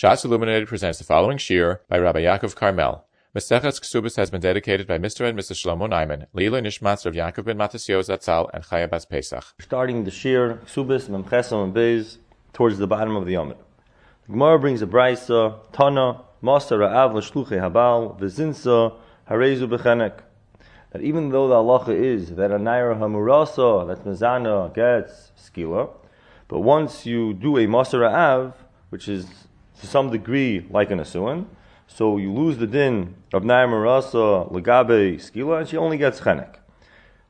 Shas Illuminated presents the following shir by Rabbi Yaakov Karmel. Mesechet Ksubis has been dedicated by Mr. and Mrs. Shlomo Naiman, Leila Nishmatz of Yaakov ben Matasio Zatzal, and Chaya Bas Pesach. Starting the shir Ksubis Memchesam and Beis towards the bottom of the Yomid. The Gemara brings a brisa Tana Master Ra'av L'Shluchei Habal V'Zinsa Harezu B'Chenek. That even though the halacha is that a naira hamurasa, that's mezana, gets skila, but once you do a maser av, which is to some degree like an asuan. So you lose the din of Marasa Lagabe Skila, and she only gets Chenek.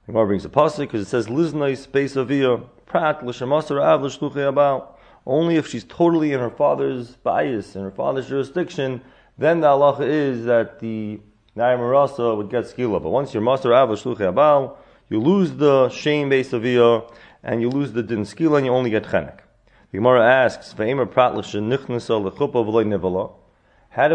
The Gemara brings a pasuk because it says Liznai space avia prat l'shemasar av l'shluchei abal. Only if she's totally in her father's bias in her father's jurisdiction, then the halacha is that the Marasa would get Skila. But once you're Masar av l'shluchei abal, you lose the shame base avia and you lose the din Skila, and you only get Chenek. The Gemara asks, How do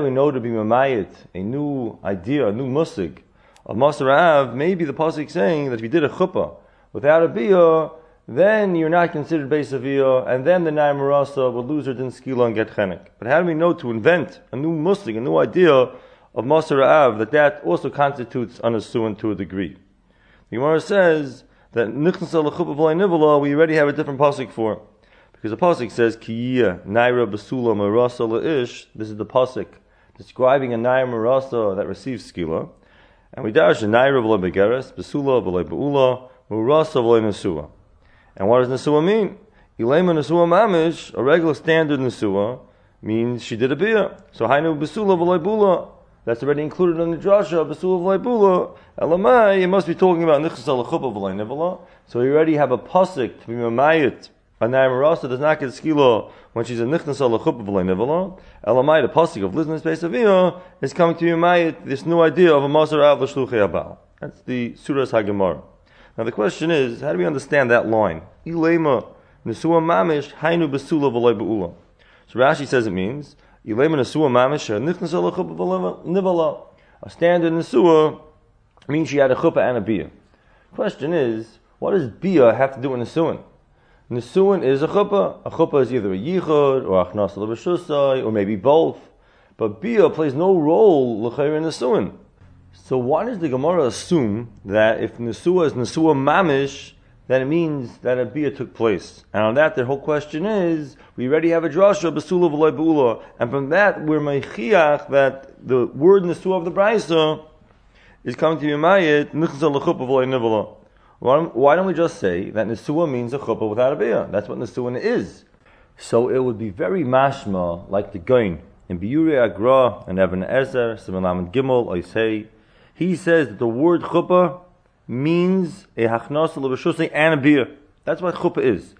we know to be mamayit, a new idea, a new musig of Masarav? Maybe the pasuk saying that if you did a chuppah without a biyah, then you're not considered of and then the Naim Marasa will lose her din and get chenek. But how do we know to invent a new musig, a new idea of Masarav, that that also constitutes unassuant to a degree? The Gemara says that nichnas we already have a different pasuk for. Because the pasuk says Kiyya Naira Basula Marasa La'ish. This is the pasuk describing a Naira Marasa that receives skila. And we dash a Naira V'le Begeres, Basula V'le Ba'ula, Marasa V'le Nesua. And what does Nesua mean? Ilema Nesua Mamish, a regular standard Nesua, means she did a beer. So Hainu Basula V'le Bula. That's already included in the drasha, Basula V'le Bula. Elamai, you must be talking about Nichas Al V'le Nivala. So you already have a pasuk to be Mamayit a Marasa does not get skilo when she's a nichnas ala chuppah v'lei nivala. Elamai, the pasuk of Liznas Beis is coming to you, Mayit, this new idea of a Masar Av L'shluchei Abal. That's the Suras HaGemara. Now the question is, how do we understand that line? Ilema Nesua Mamish Hainu Besula V'lei Be'ula. So Rashi says it means, Ilema Nesua Mamish Nichnas ala chuppah v'lei nivala. A standard Nesua means she had a chuppah and a bia. Question is, what does bia have to do in with Nesuin? Nisuin is a chuppah. A chuppah is either a yichud or achnas l'beshusai or maybe both. But bia plays no role l'chayr in Nisuin. So why does the Gemara assume that if Nisua is Nisua mamish, then it means that a bia took place? And on that, the whole question is, we already have a drasha besula v'loy beula, and from that we're meichiach that the word Nisua of the brisa is coming to Yemayit nichzal l'chuppah v'loy nivala. Why don't we just say that Nesua means a chuppah without a biyah? That's what Nesua is. So it would be very mashma, like the Goin, in Biure Agra and Evan Ezer, Simalam Gimel, I say, he says that the word chuppah means a hachnas l'bashusay and a beer. That's what chuppah is.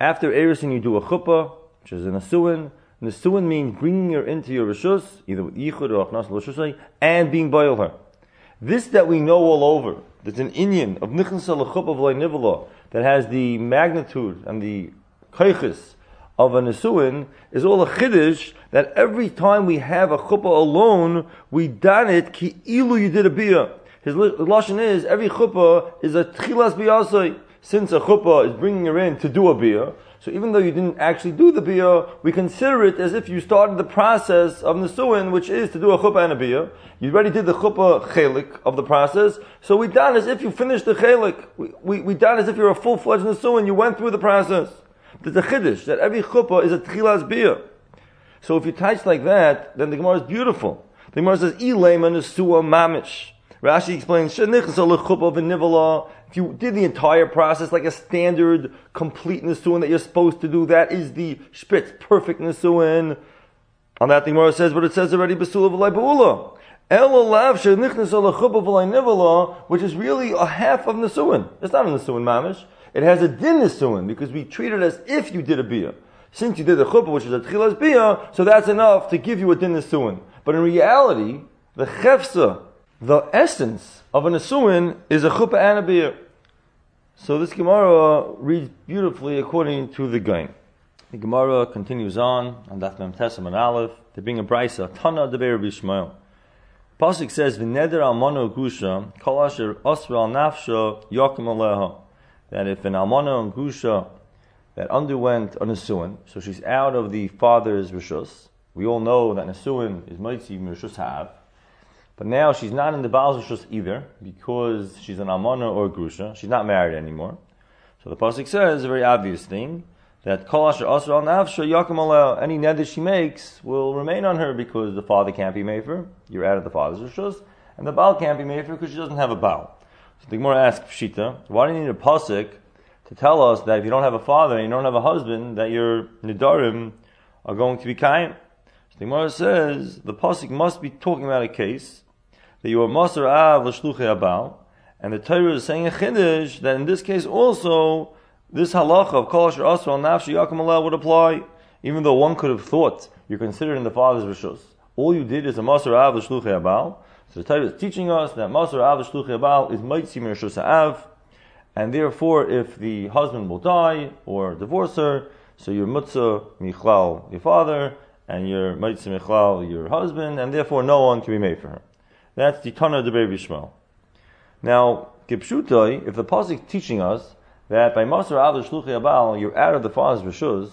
After Erisin, you do a chuppah, which is a Nesuin. Nesuin means bringing her into your rishus, either with yichud or achnas l'bashusay, and being boil her. This that we know all over, there's an Indian of Nichnas of that has the magnitude and the kaiches of a Nesuin is all a chiddush that every time we have a chuppah alone, we done it ki ilu bia. His lashon is every chuppah is a tchilas biyasai. Since a chuppah is bringing her in to do a bia, so even though you didn't actually do the bia, we consider it as if you started the process of nesuin, which is to do a chuppah and a bia. You already did the chuppah chelik of the process, so we done as if you finished the chelik. We, we, we done as if you're a full-fledged nesuin, you went through the process. There's a chiddush, that every chuppah is a tchilas bia. So if you touch like that, then the Gemara is beautiful. The Gemara says, Ilema nesua mamish. Rashi explains, if you did the entire process like a standard complete Nisuin that you're supposed to do, that is the spitz, perfect Nisuin. On that, the Gemara says, but it says already, Basula. Which is really a half of Nisuin. It's not a Nisuin mamish. It has a din Nisuin because we treat it as if you did a biyah. Since you did the chuppah, which is a tchilas biyah, so that's enough to give you a din Nisuin. But in reality, the chefsa, the essence of an Asuin is a chuppah and a beer. So this Gemara reads beautifully according to the Gain. The Gemara continues on, on Daf Mem and Aleph, they bring a brisa, Tana de Beir Bishmael. Pasuk says, V'neder almano gusha, kol asher osra al nafsha, yokim aleha. That if an almano and gusha that underwent an asuin, so she's out of the father's rishus, We all know that Nesuin is Maitzi Mirshus Hav. But now she's not in the Baal Rishus either because she's an Almana or Grusha. She's not married anymore. So the Pasuk says a very obvious thing that Kol Asher Asr Al Nafsha Yakum any neder she makes will remain on her because the father can't be made for. You're out of the father's Rishus. And the Baal can't be made for because she doesn't have a Baal. So the Gemara asks Pshita, why do you need a Pasuk to tell us that if you don't have a father and you don't have a husband, that your Nidarim are going to be Kaim? So the Gemara says the Pasuk must be talking about a case that you are Masar Av L'shluchei Abal, and the Torah is saying a chiddush that in this case also this halacha of Kol Asher Asr Al Nafshi Yakum would apply, even though one could have thought you're considered in the father's rishus. All you did is a Masar Av L'shluchei Abal. So the Torah is teaching us that Masar Av L'shluchei Abal is Mitzim Rishus Av, and therefore if the husband will die or divorce her, so your Mutzah Michlal, your father, and your Mitzim Michlal, your husband, and therefore no one can be made for her. That's the Tana de Be'er Yishmael. Now, Gipshutai, if the pasuk is teaching us that by Masar Avos Shluchi Abal, you're out of the father's rishus,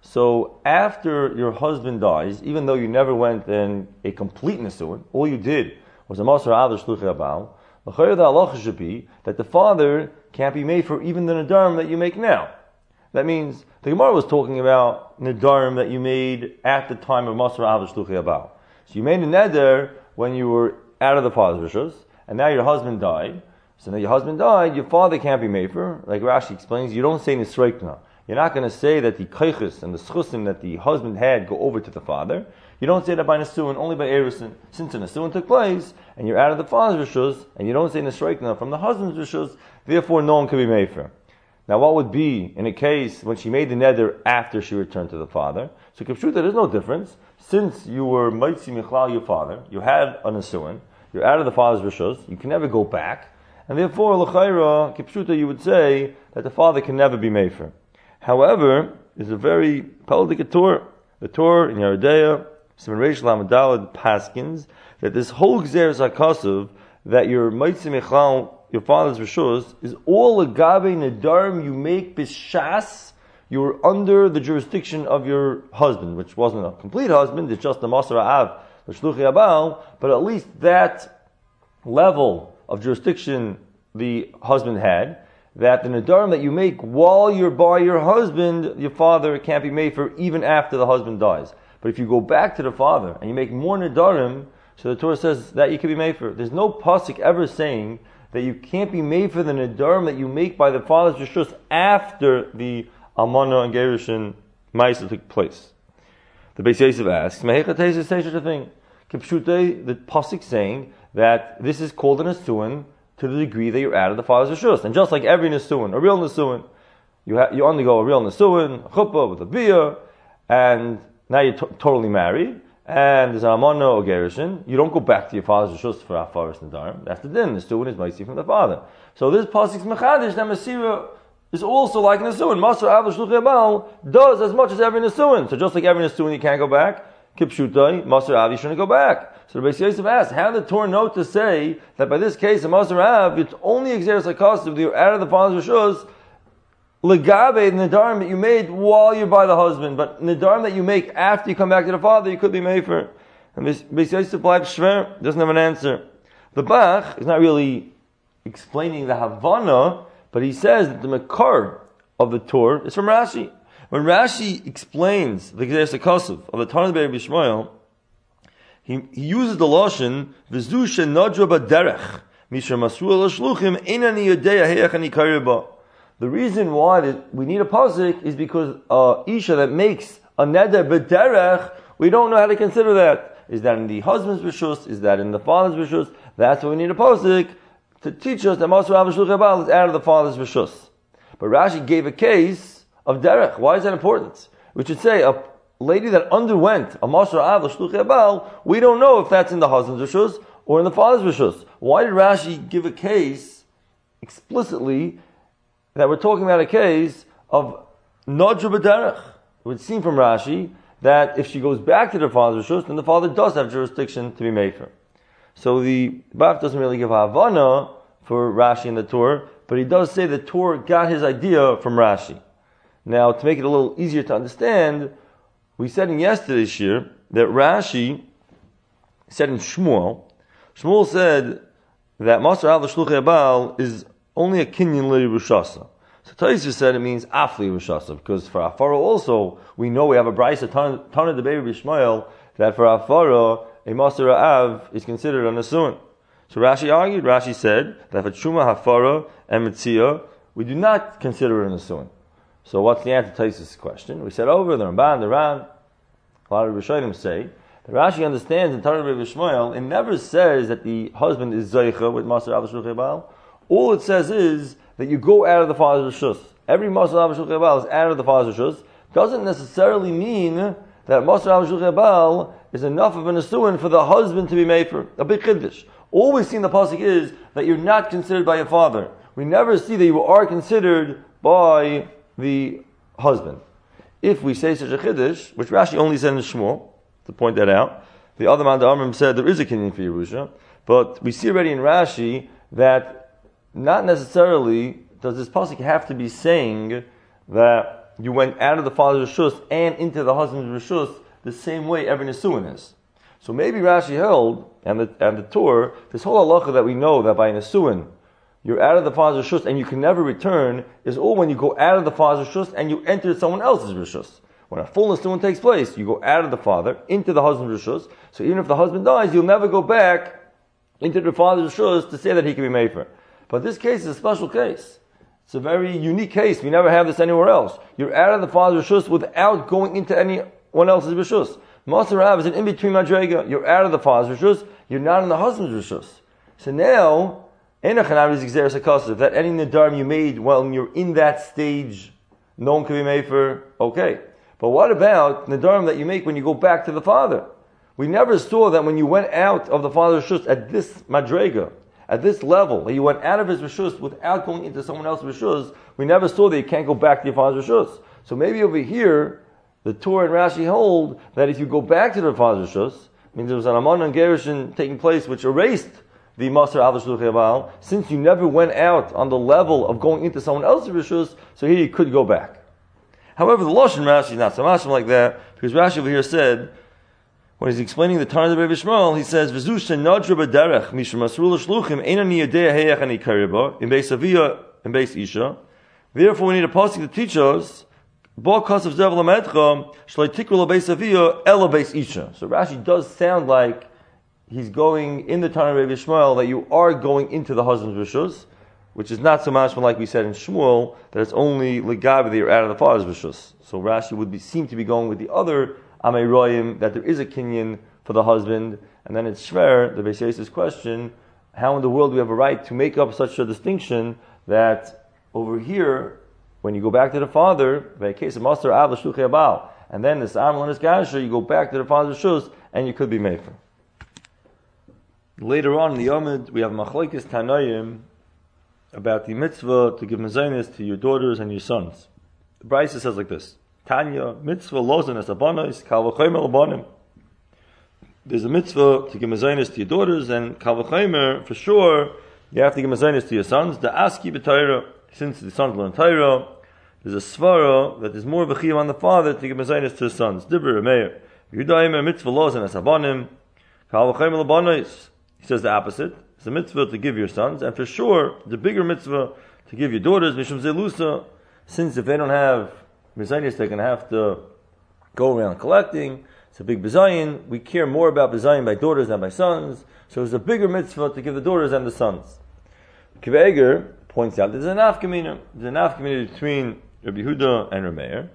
so after your husband dies, even though you never went in a complete nisuin, all you did was a Masar Avos Shluchi Abal, the halacha should be that the father can't be made for even the nadarim that you make now. That means the Gemara was talking about nadarim that you made at the time of Masar Avos Shluchi Abal. So you made a neder when you were out of the father's rishus, and now your husband died. So now your husband died, your father can't be made for. Like Rashi explains, you don't say nisreikna. You're not going to say that the kaichus and the schusim that the husband had go over to the father. You don't say that by Nasuin, only by Erisin. Since a Nasuin took place, and you're out of the father's rishus, and you don't say Nisreikna from the husband's rishus, therefore no one can be made for. Now what would be in a case when she made the neder after she returned to the father? So Kipshuta, there's no difference. Since you were Maitzi Michlal, your father, you had an Nasuin, you're out of the father's rishos. You can never go back. And therefore, l'chayra, kipshuta, you would say that the father can never be mefer. However, there's a very politic Torah. The Torah in Yeridea, Simon Reish Lamadalad Paskins, that this whole Gzeres HaKasav, that your Maitzi Mechal, your father's rishos, is all a gabe nedarim you make bishas, you're under the jurisdiction of your husband, which wasn't a complete husband, it's just the Masar Av but at least that level of jurisdiction the husband had, that the nadarim that you make while you're by your husband, your father can't be made for even after the husband dies. But if you go back to the father and you make more nadarim, so the Torah says that you can be made for. There's no pasuk ever saying that you can't be made for the nadarim that you make by the father's rishus after the almana and gerushin ma'isa took place. The Beis Yosef asks, Mehecha say such a thing? Kipshute, the pasuk saying that this is called an asuin to the degree that you're out of the father's rishus. And just like every nisuin, a real nisuin, you, ha- you undergo a real nisuin, a chuppah with a beer, and now you're t- totally married, and there's an amana or gerushin, you don't go back to your father's rishus for afaris nadarim. That's the din. The nisuin is mighty from the father. So this pasuk's mechadish that is also like Nisuin. Masr Av Shluch does as much as every Nisuin. So just like every Nisuin, you can't go back. Kipshutai, Masr Av, you shouldn't go back. So Beis Yosef asks, how did the Torah note to say that by this case, in Masr Av, it's only exerts a cost of the out of the father's rishus, legabe the nidarim that you made while you're by the husband, but nidarim that you make after you come back to the father, you could be made for. And Beis Yosef bleibt shver, doesn't have an answer. The Bach is not really explaining the Havana but he says that the Makar of the Torah is from Rashi. When Rashi explains the Gzeres of the Tanakh Be'er Bishmael, he, he uses the Lashon, V'zu shenadra b'derech, misha masru shluchim inani yodeya heach ani The reason why that we need a pasuk is because uh, Isha that makes a neder b'derech, we don't know how to consider that. Is that in the husband's rishus? Is that in the father's rishus? That's why we need a pasuk to teach us that Maser Av is out of the father's Rishus. But Rashi gave a case of Derech. Why is that important? We should say a lady that underwent a Maser Av we don't know if that's in the husband's Rishus or in the father's Rishus. Why did Rashi give a case explicitly that we're talking about a case of Nodra B'derech? It would seem from Rashi that if she goes back to the father's Rishus, then the father does have jurisdiction to be made for. So the Bach doesn't really give Havana for Rashi in the Torah, but he does say the Torah got his idea from Rashi. Now, to make it a little easier to understand, we said in yesterday's year that Rashi said in Shmuel, Shmuel said that Masar al Shluchei is only a kinyan li Rishasa. So Taisva said it means afli Rishasa, because for Afara also, we know we have a Bryce, a ton, ton of the baby Bishmael, that for Afara, a Masar Av is considered an Asun. So Rashi argued, Rashi said that for Truma, Hafara, and Mitzia, we do not consider it an Asun. So what's the answer to Taisva's question? We said over the Ramban, the Ran, a lot of Rishonim say, the Rashi understands in Torah Rabbi Shmuel, it never says that the husband is Zaycha with Master Av Baal. All it says is that you go out of the father's Rishus. Every Master Av Baal is out of the father's Rishus. Doesn't necessarily mean that Master Av Baal is enough of an Asuin for the husband to be made for. A big Kiddush. All we see in the Pasuk is that you're not considered by your father. We never see that you are considered by the husband. If we say such a Kiddush, which Rashi only said in Shmuel, to point that out. The other man, the Amram, said there is a kinyan for Yerusha, but we see already in Rashi that not necessarily does this pasuk have to be saying that you went out of the father's rishus and into the husband's rishus the same way every Nisuin is. So maybe Rashi held, and the, and the Torah, this whole halacha that we know that by Nisuin, you're out of the father's rishus and you can never return, is all when you go out of the father's rishus and you enter someone else's rishus. When a full Nisuin takes place, you go out of the father into the husband's rishus. So even if the husband dies, you'll never go back into the father's rishus to say that he can be made for. But this case is a special case. It's a very unique case. We never have this anywhere else. You're out of the father's rishus without going into anyone else's rishus. Master Rav is an in-between madrega. You're out of the father's rishus. You're not in the husband's rishus. So now, Enochanam is exeris That any nadarim you made while you're in that stage, no one can be made for. Okay. But what about Nadarim that you make when you go back to the father? We never saw that when you went out of the father's rishus at this madrega, at this level, that you went out of his rishus without going into someone else's rishus. We never saw that you can't go back to your father's rishus. So maybe over here, the Torah and Rashi hold that if you go back to the father's rishus, means there was an Amon and Gerushin taking place which erased the Master al since you never went out on the level of going into someone else's rishus, so here you could go back. However, the Lashon Rashi is not so much like that, because Rashi over here said, when he's explaining the Tarn of Rabbi Shmuel, he says, "V'zush nadra b'derech mishum asrul shluchim einani yedei heyach ani kariba in beis avia in beis isha." Therefore, we need a pasuk to teach us So Rashi does sound like he's going in the Tarn of Rabbi Shmuel that you are going into the husband's rishus, which is not so much like we said in Shmuel, that it's only legabe that you're out of the father's rishus. So Rashi would be, seem to be going with the other Ameiroyim, that there is a kinyan for the husband, and then it's Shver, the Beis question, how in the world do we have a right to make up such a distinction that over here, when you go back to the father, and then this and this Gasher, you go back to the father's shus, and you could be made for. Later on in the Yomid, we have Machlekes Tanoim, about the mitzvah to give mezainis to your daughters and your sons. The Brisa says like this: Tanya mitzvah lozen es abonis kalvachomer abonim. There's a mitzvah to give mezainis to your daughters, and kalvachomer for sure you have to give mezainis to your sons. The aski b'tayra, since the sons learn Torah, there's a svara that there's more b'chiyam on the father to give mezainis to his sons. Dibur meir yudaimer mitzvah lozen es abonim kalvachomer abonis. He says the opposite. It's a mitzvah to give your sons, and for sure, the bigger mitzvah to give your daughters, Mishum Zelusa, since if they don't have Mizaynis, they're going to have to go around collecting. It's a big bizayin. We care more about bizayin by daughters than by sons. So it's a bigger mitzvah to give the daughters and the sons. Kiveger points out there's an afkamina. There's an afkamina between Rabbi Huda and Rameir.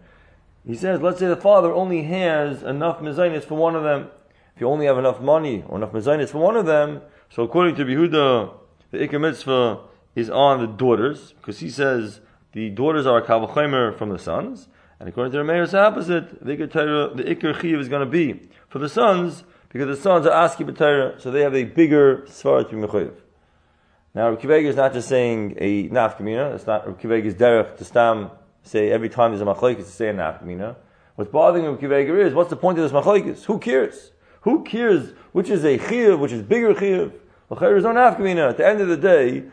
He says, let's say the father only has enough mezainis for one of them. If you only have enough money or enough mezainis for one of them, so according to Behuda, the Iker Mitzvah is on the daughters, because he says the daughters are Kavachimer from the sons. And according to the mayor's opposite, the Iker, the Iker Chiv is going to be for the sons, because the sons are Aski B'Torah, so they have a bigger Svarat B'Mechayiv. Now, Rabbi is not just saying a nafkamina. It's not is derech to stam say every time there's a machlekes to say a nafkamina. What's bothering Rabbi is what's the point of this machlekes? Who cares? Who cares which is a chiyuv, which is bigger chiyuv? L'chayr is no nafkamina. At the end of the day,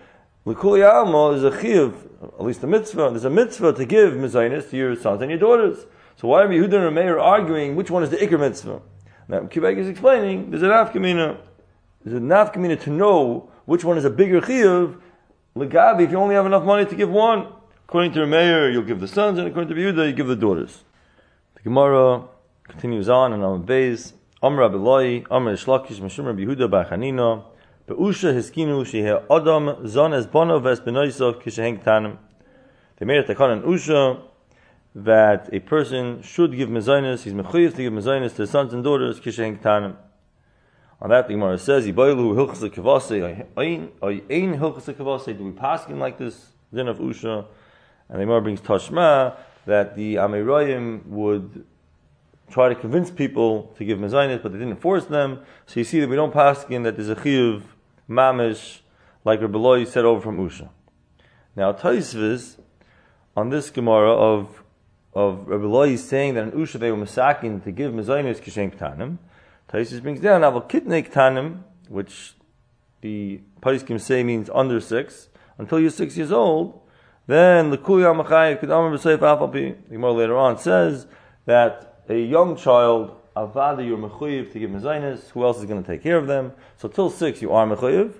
l'kuli alma is a chiyuv, at least a mitzvah. There's a mitzvah to give mizainis to your sons and your daughters. So why are Yehuda and Meir arguing which one is the ikr mitzvah? Now, Kibek is explaining, there's a nafkamina. There's a nafkamina to know which one is a bigger chiyuv. Legabi, if you only have enough money to give one, according to the mayor, you'll give the sons, and according to Yehuda, you give the daughters. The Gemara continues on, and on Beis, Amr Abeloi, Amr Shlakish, Meshum Rabbi Yehuda Bachanina, Be'usha hiskinu shehe Adam zon es bono ves benoisov kisheheng tanim. They made a takon in Usha, that a person should give mezainis, he's mechuyev to give mezainis to his sons and daughters, kisheng tanim. On that, the Gemara says, "Yibaylu hilchas kavase, ein ein hilchas kavase." Do we pass him like this? Din of Usha, and the Gemara brings Tashma that the Amirayim would try to convince people to give mezainis, but they didn't force them. So you see that we don't pass him that there's a chiyuv mamish like Rabbi Loi said over from Usha. Now Taisviz on this Gemara of of Rabbi Loi saying that an Usha they were masakin to give mezainis kishen ktanim. Taisus brings down aval kitne ktanim, which the Paiskim say means under six, until you're six years old. Then the kuya machayev. The Gemara later on says that a young child avada you're to give mezainis. Who else is going to take care of them? So till six you are mechuyev.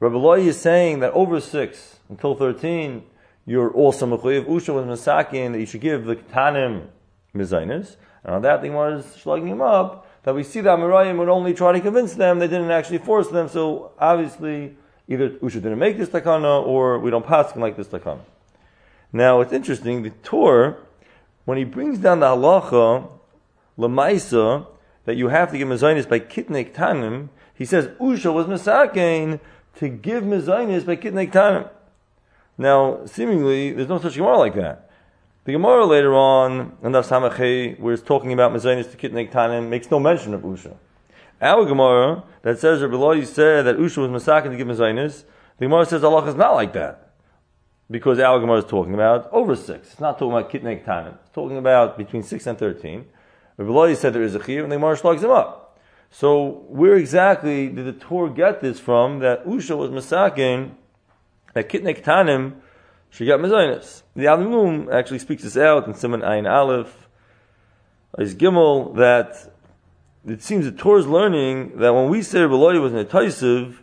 Rabbi is saying that over six until thirteen you're also mechuyev. Usha was masakin that you should give the ketanim mezainis, and on that thing was slugging him up. That we see that Amirayim would only try to convince them; they didn't actually force them. So obviously, either Usha didn't make this takana, or we don't pass like this takana. Now it's interesting. The Torah, when he brings down the halacha lemaisa that you have to give mezainis by kitnek tanim, he says Usha was masakin to give mezainis by kitnek tanim. Now, seemingly, there's no such Gemara like that. The Gemara later on, in the Samachay, where it's talking about Mezainis to Kitnek Tanim, makes no mention of Usha. Our Gemara, that says Rabbi Loi said that Usha was Masakin to give Mezainis, the Gemara says Allah is not like that. Because our Gemara is talking about over six. It's not talking about Kitnek Tanim. It's talking about between six and thirteen. Rabbi Loi said there is a Chiyuv, and the Gemara slugs him up. So, where exactly did the Torah get this from, that Usha was Masakin that Kitnek Tanim she got mezainis. The Alimum actually speaks this out in Simon Ayin Aleph, is Gimel, that it seems that Torah is learning that when we say Rabbi was Netaisiv,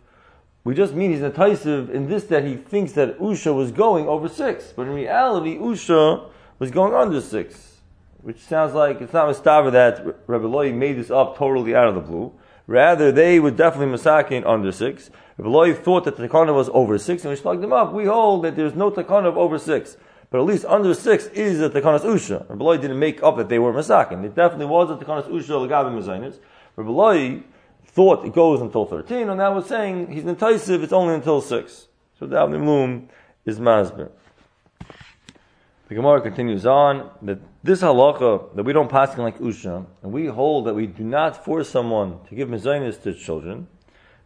we just mean he's Netaisiv in this that he thinks that Usha was going over six. But in reality, Usha was going under six. Which sounds like it's not Mustava that Rabbi Loi made this up totally out of the blue. Rather, they were definitely masakin under six. Loi thought that the takana was over six, and we slugged them up, we hold that there's no takana of over six. But at least under six is a takanas usha. Rabbi didn't make up that they were masakin. It definitely was a takanas usha legabi mezainis. Rabbi thought it goes until 13, and now we're saying he's nentaisiv, it's only until 6. So the Avnim is masber. The Gemara continues on that this halacha that we don't pass like usha, and we hold that we do not force someone to give mezainis to children.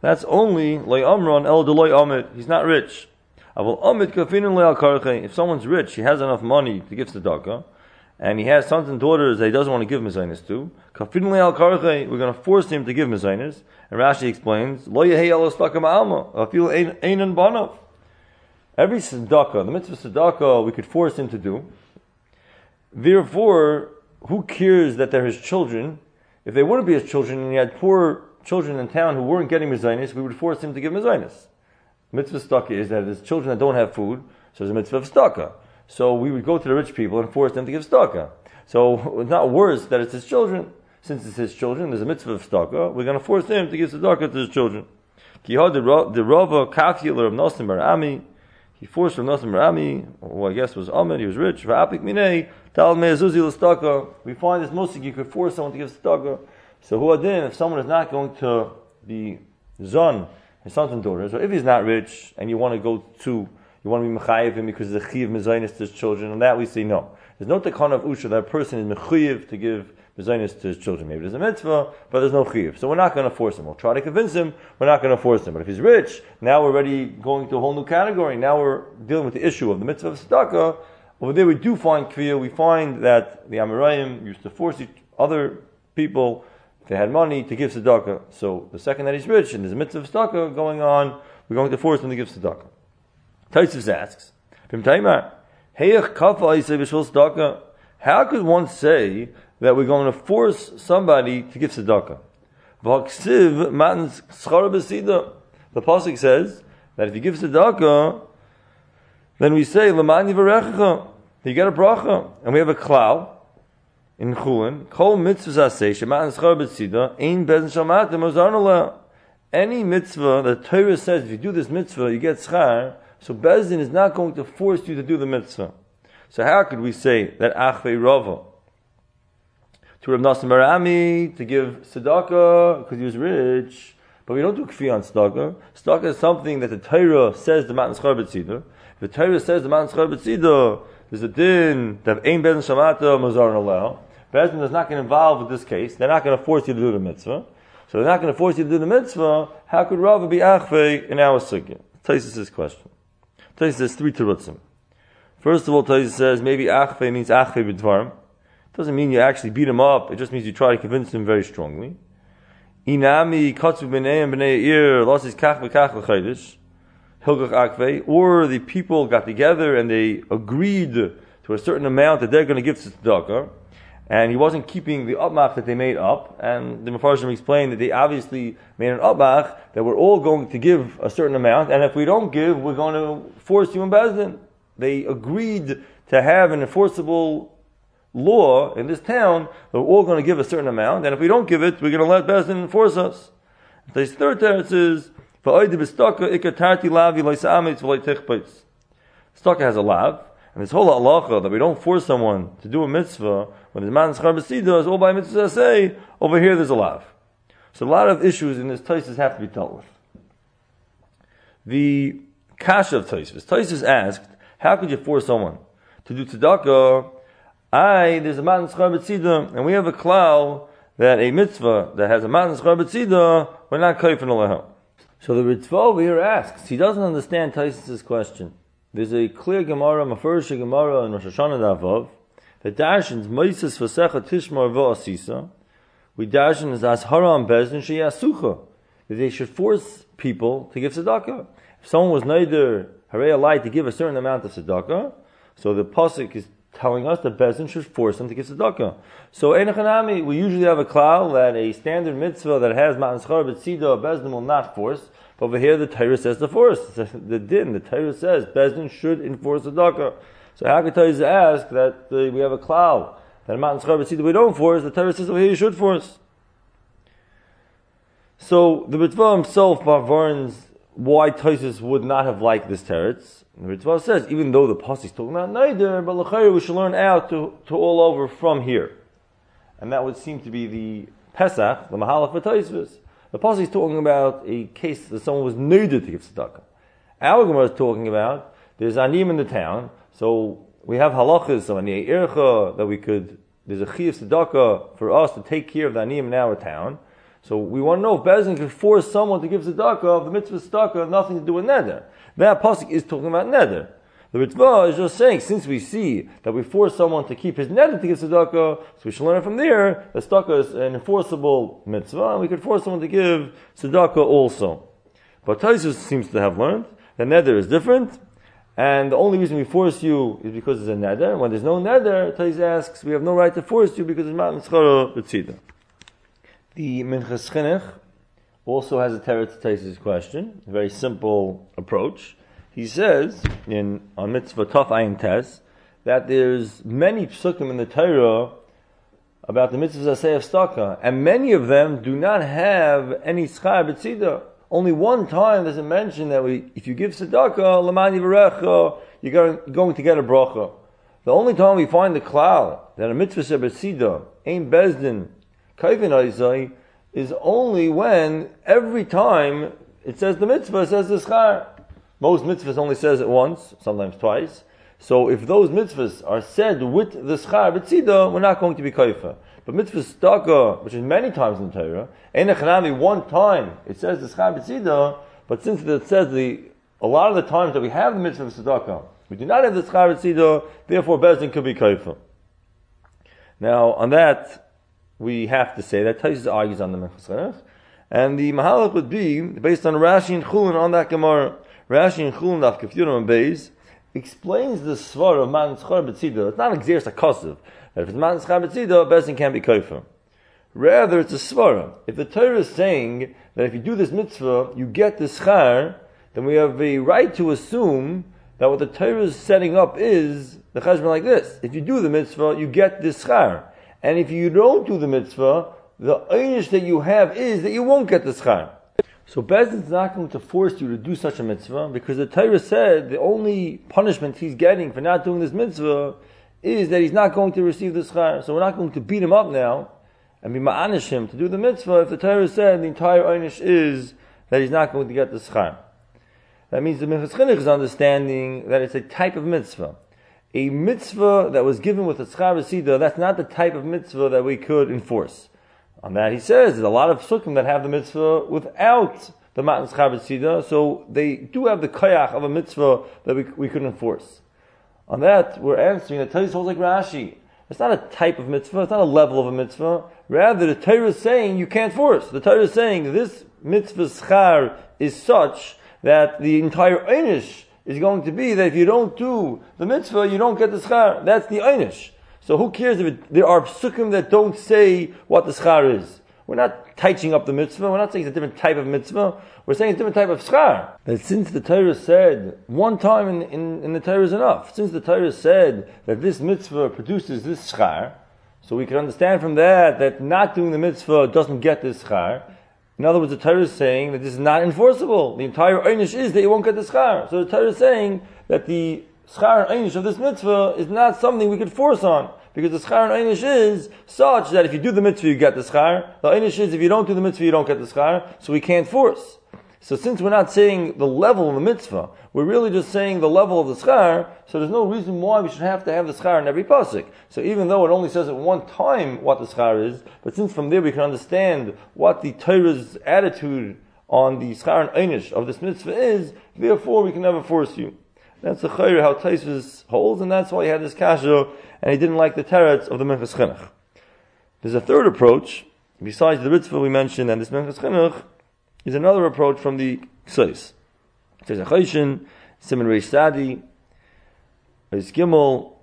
That's only loy amron el deloy amit. He's not rich. If someone's rich, he has enough money to give tzedakah, and he has sons and daughters that he doesn't want to give mezainis to, we're going to force him to give mezainis. And Rashi explains, Every tzedakah, the mitzvah tzedakah, we could force him to do. Therefore, who cares that they're his children? If they wouldn't be his children and he had poor children in town who weren't getting mezainis, we would force him to give mezainis. Mitzvah tzedakah is that his children that don't have food, so there's a mitzvah of tzedakah. So we would go to the rich people and force them to give tzedakah. So it's not worse that it's his children. Since it's his children, there's a mitzvah of tzedakah. We're going to force him to give tzedakah to his children. Nosim he forced from Nasim Rami, who I guess was Ahmed, he was rich. We find this musik, you could force someone to give staka. So who are adin, if someone is not going to be zon, his sons and daughters, or if he's not rich, and you want to go to, you want to be mechayiv him because the chiv mezainis to his children, and that we say no. There's no takana of usha that person is mechayiv to give mezainis to his children. Maybe there's a mitzvah, but there's no chiv. So we're not going to force him. We'll try to convince him. We're not going to force him. But if he's rich, now we're already going to a whole new category. Now we're dealing with the issue of the mitzvah of tzedakah. Over there we do find kviyah. We find that the Amirayim used to force other people, if they had money, to give tzedakah. So the second that he's rich and there's a mitzvah of tzedakah going on, we're going to force him to give tzedakah. Taisus asks, how could one say that we're going to force somebody to give tzedakah. The pasuk says that if you give tzedakah, then we say. You get a bracha, and we have a klal in Chulin. Kol mitzvahs asay shematan schar b'sida ein bezin shalmatim ozarnala. Any mitzvah the Torah says if you do this mitzvah you get schar. So Bezdin is not going to force you to do the mitzvah. So how could we say that Achvei Rava to Rav Nassim Marami to give tzedakah because he was rich, but we don't do kfi on tzedakah. Tzedakah is something that the Torah says the Matan Schar B'tzidah. The Torah says the Matan Schar B'tzidah. There's a din that Ein Bezin Shamata Mazar Aleh. Bezin is not going to involve with this case. They're not going to force you to do the mitzvah. So they're not going to force you to do the mitzvah. How could Rava be achvei in our sukkah? Taisus this question. Taisus says three terutzim. First of all, Taisus says maybe achvei means achvei b'dvarim It doesn't mean you actually beat him up. It just means you try to convince him very strongly. Inami katzu b'nei and b'nei ir losis kach v'kach l'chaydish hilgach. Or the people got together and they agreed to a certain amount that they're going to give to tzedakah. And he wasn't keeping the upmach that they made up. And the Mepharshim explained that they obviously made an upmach that we're all going to give a certain amount. And if we don't give, we're going to force you in Bezdin. They agreed to have an enforceable law in this town that we're all going to give a certain amount, and if we don't give it, we're going to let Bezdin enforce us. The third teretz is, Staka has a lav, and this whole halacha that we don't force someone to do a mitzvah when his man schar is all by mitzvah say, over here there's a lav. So a lot of issues in this Taisus have to be dealt with. The kasha of Taisus. Taisus asked, how could you force someone to do tzedakah I, there's a matan schar and we have a klal that a mitzvah that has a matan schar we're not kaifin aleha. So the over here asks, he doesn't understand Taisus' question. There's a clear Gemara, Mefurish Gemara in Rosh Hashanah Davov, that darshans Moises Vasecha Tishmar V'asisa, we darshan is as haram bezdin sheyasucha, that they should force people to give tzedakah. If someone was neither harei alai to give a certain amount of tzedakah, so the pasuk is telling us that Bezin should force them to give tzedakah. So Einachanami, we usually have a klal that a standard mitzvah that has matan schar b'tzida, Bezin will not force. Over here, the Torah says to force. The din, the Torah says Bezin should enforce tzedakah. So how could Torah ask that we have a klal that matan schar b'tzida we don't force? The Torah says over here you should force. So the Ritva himself, Barvarins, why Tosis would not have liked this teretz. The Ritva says, even though the Pasuk is talking about neither, but L'chayr we should learn out to, to all over from here. And that would seem to be the Pesach, the Mahalach for Tosis. The Pasuk is talking about a case that someone was needed to give tzedakah. Our Gemara is talking about there's anim in the town, so we have halachas of ani ircha that we could. There's a chiyuv tzedakah for us to take care of the anim in our town. So we want to know if Bezin could force someone to give tzedakah of the mitzvah tzedakah, nothing to do with neder. That pasuk is talking about neder. The Ritva is just saying, since we see that we force someone to keep his neder to give tzedakah, so we should learn from there that tzedakah is an enforceable mitzvah, and we could force someone to give tzedakah also. But Taisus seems to have learned that neder is different, and the only reason we force you is because there's a neder. When there's no neder, Taisus asks, we have no right to force you because it's not mitzvah b'tzidah. The Minchas Chinuch also has a Teretz Taisus question, a very simple approach. He says in on Mitzvah Tov Ayin Tes that there's many psukim in the Torah about the mitzvahs say of staka, and many of them do not have any schar b'tzida. Only one time does it mention that we, if you give tzedakah, lamani v'recha, you're going to get a bracha. The only time we find the klal that a mitzvah b'tzida ain't bezdin Kaivin is only when every time it says the mitzvah says the schar. Most mitzvahs only says it once, sometimes twice. So if those mitzvahs are said with the schar b'tzida, we're not going to be kaifa. But mitzvah staka, which is many times in the Torah, enechanami one time it says the schar b'tzida, but since it says the a lot of the times that we have the mitzvah tzedakah, we do not have the schar b'tzida, therefore bezdin could be kaifa. Now on that, we have to say that Taisus argues on the Mechas and the Mahalach would be based on Rashi and Chulin on that Gemara. Rashi in Chulin of Kefyurim and Beis explains the svar of Man Tzchar B'tzida. It's not a Xeris HaKosiv. If it's Man Tzchar a Bezin can't be Kofer. Rather, it's a svara. If the Torah is saying that if you do this mitzvah, you get the schar, then we have a right to assume that what the Torah is setting up is the cheshbon like this. If you do the mitzvah, you get this schar. And if you don't do the mitzvah, the einish that you have is that you won't get the schar. So Bezdin is not going to force you to do such a mitzvah because the Torah said the only punishment he's getting for not doing this mitzvah is that he's not going to receive the schar. So we're not going to beat him up now and be ma'anish him to do the mitzvah if the Torah said the entire einish is that he's not going to get the schar. That means the Minchas Chinuch is understanding that it's a type of mitzvah. A mitzvah that was given with a schar that's not the type of mitzvah that we could enforce. On that he says, there's a lot of sukkim that have the mitzvah without the matan schar v'sida, so they do have the koyach of a mitzvah that we, we couldn't enforce. On that, we're answering that Torah holds like Rashi. It's not a type of mitzvah, it's not a level of a mitzvah. Rather, the Torah is saying you can't force. The Torah is saying this mitzvah schar is such that the entire einish is going to be that if you don't do the mitzvah, you don't get the schar. That's the einish. So who cares if it, there are psukim that don't say what the schar is? We're not teaching up the mitzvah. We're not saying it's a different type of mitzvah. We're saying it's a different type of schar. That since the Torah said one time in, in, in the Torah is enough. Since the Torah said that this mitzvah produces this schar, so we can understand from that that not doing the mitzvah doesn't get this schar. In other words, the Torah is saying that this is not enforceable. The entire einish is that you won't get the schar. So the Torah is saying that the schar and einish of this mitzvah is not something we could force on. Because the schar and einish is such that if you do the mitzvah, you get the schar. The einish is if you don't do the mitzvah, you don't get the schar. So we can't force. So since we're not saying the level of the mitzvah, we're really just saying the level of the schar, so there's no reason why we should have to have the schar in every pasuk. So even though it only says at one time what the schar is, but since from there we can understand what the Torah's attitude on the schar and einish of this mitzvah is, therefore we can never force you. That's the chayr how Taisus holds, and that's why he had this kasha, and he didn't like the teretz of the Minchas Chinuch. There's a third approach, besides the Ritva we mentioned, and this Minchas Chinuch, is another approach from the Ksais. There's a Chayshin, Simon Reish Sadi, Gimel.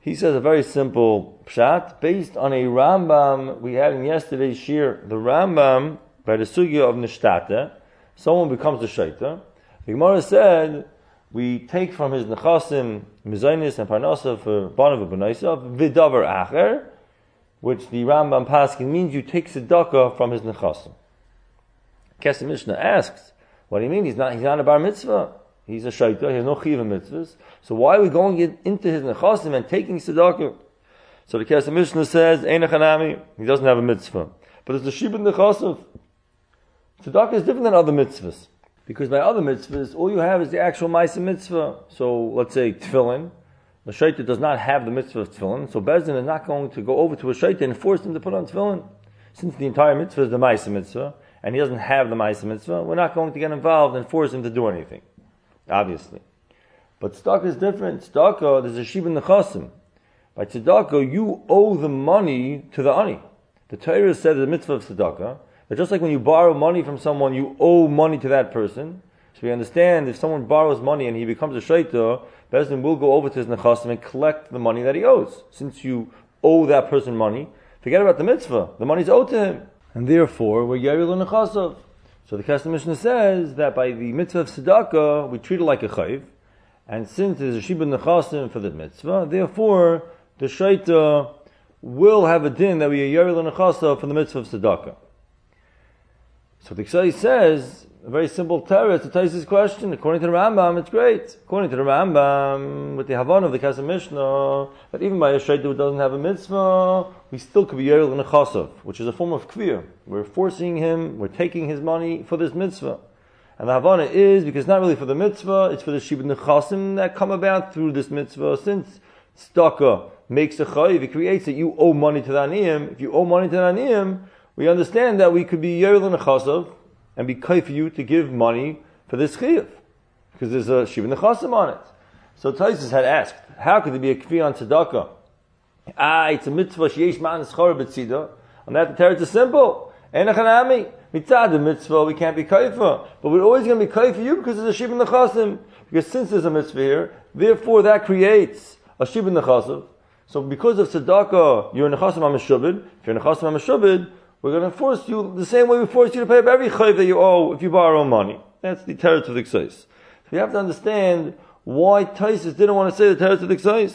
He says a very simple pshat based on a Rambam we had in yesterday's shir. The Rambam, by the sugya of Nishtata, someone becomes a shaita. The Gemara said, we take from his nechasim, mizainis and parnasa for banav b'naisav, vidavar acher, which the Rambam Paskin means you take tzedakah from his nechasim. Kesef Mishnah asks, what do you mean? He's not, he's not a bar mitzvah. He's a shaita. He has no chiva mitzvahs. So why are we going into his nechasim and taking tzedakah? So the Kesef Mishnah says, Einachanami, he doesn't have a mitzvah. But there's a shibud nechasim. Tzedakah is different than other mitzvahs. Because by other mitzvahs, all you have is the actual Maisa mitzvah. So let's say tefillin. The shaita does not have the mitzvah of tefillin. So Bezdin is not going to go over to a shaita and force him to put on tefillin. Since the entire mitzvah is the Maisa mitzvah, and he doesn't have the Maisa mitzvah, we're not going to get involved and force him to do anything. Obviously. But tzedakah is different. Tzedakah, uh, there's a shibun nechasim. By tzedakah, you owe the money to the ani. The Torah said the mitzvah of tzedakah, that just like when you borrow money from someone, you owe money to that person. So we understand if someone borrows money and he becomes a shaita, Bezdin will go over to his nechasim and collect the money that he owes. Since you owe that person money, forget about the mitzvah. The money's owed to him and therefore we're Yeril Nechasav. So the Kesef Mishnah says that by the mitzvah of tzedakah, we treat it like a chayv, and since there's a shibud nechasim for the mitzvah, therefore the shaita will have a din that we are Yeril Nechasav for the mitzvah of tzedakah. So the says, a very simple terror to Taisis question. According to the Rambam, it's great. According to the Rambam, with the Havana of the Kesef Mishnah, that even by a Shaita who doesn't have a mitzvah, we still could be Yeril in a Chasav, which is a form of Kvir. We're forcing him, we're taking his money for this mitzvah. And the Havana is, because not really for the mitzvah, it's for the Shibud Nechasim that come about through this mitzvah. Since Staka makes a chayiv, it creates that you owe money to the Aniyim. If you owe money to the Aniyim, we understand that we could be Yeril in a Chasav, and be for you to give money for this chiyuv. Because there's a shiva nechasim on it. So Taisus had asked, how could there be a kfi on tzedakah? Ah, it's a mitzvah sheyesh man schor b'tzida. On that the teretz is simple. Enachanami. Mitzad the mitzvah, we can't be kaifa. But we're always going to be kaifa you because there's a shiva nechasim. Because since there's a mitzvah here, therefore that creates a shiva nechasim. So because of tzedakah, you're nechasim ameshubid. If you're nechasim ameshubid, we're going to force you the same way we force you to pay up every chayv that you owe if you borrow money. That's the teretz of the. So you have to understand why Taisus didn't want to say the teretz of the.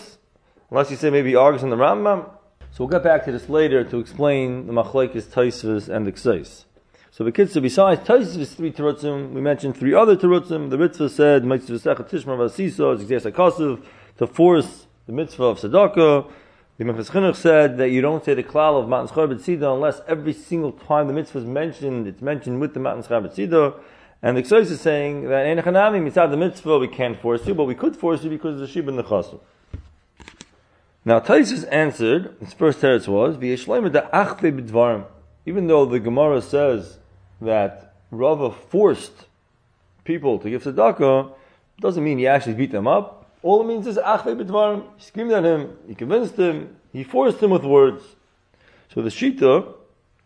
Unless you say maybe Argus and the Rambam. So we'll get back to this later to explain the Machlaikis, Taisus, and the Ksais. So the kids, so besides Taisus three terutzim, we mentioned three other terutzim. The mitzvah said, Mitzvah Sechet Tishma Vasisa, Zikzeh to force the mitzvah of Tzedakah. The Chinuch said that you don't say the klal of Matan Schar B'tzida unless every single time the mitzvah is mentioned, it's mentioned with the Matan Schar B'tzida. And the Ksais is saying that in Hanami, mitzvah the mitzvah, we can't force you, but we could force you because of the Shib and the Chasu. Now, Taisus answered, his first teretz was, b'dvarim. Even though the Gemara says that Rava forced people to give tzedakah, doesn't mean he actually beat them up. All it means is achve b'dvarim. He screamed at him, he convinced him, he forced him with words. So the Shita,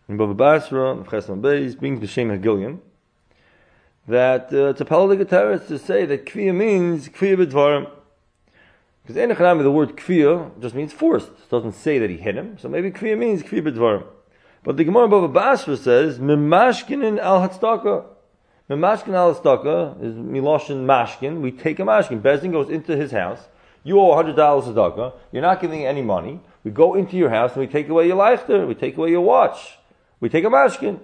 in Bava Basra, in Chesam Beis, brings B'Shem Hagilion, that uh, a politic to say that kviya means kviya b'dvarim. Because the Khanami, the word kviya just means forced. It doesn't say that he hit him, so maybe kviya means kviya b'dvarim. But the Gemara Bava Basra says, Mimashkinin al hatzdaka. Mashkin al is miloshin mashkin. We take a mashkin. Bezdin goes into his house. You owe hundred dollars tzedakah. You're not giving any money. We go into your house and we take away your leichter. We take away your watch. We take a mashkin.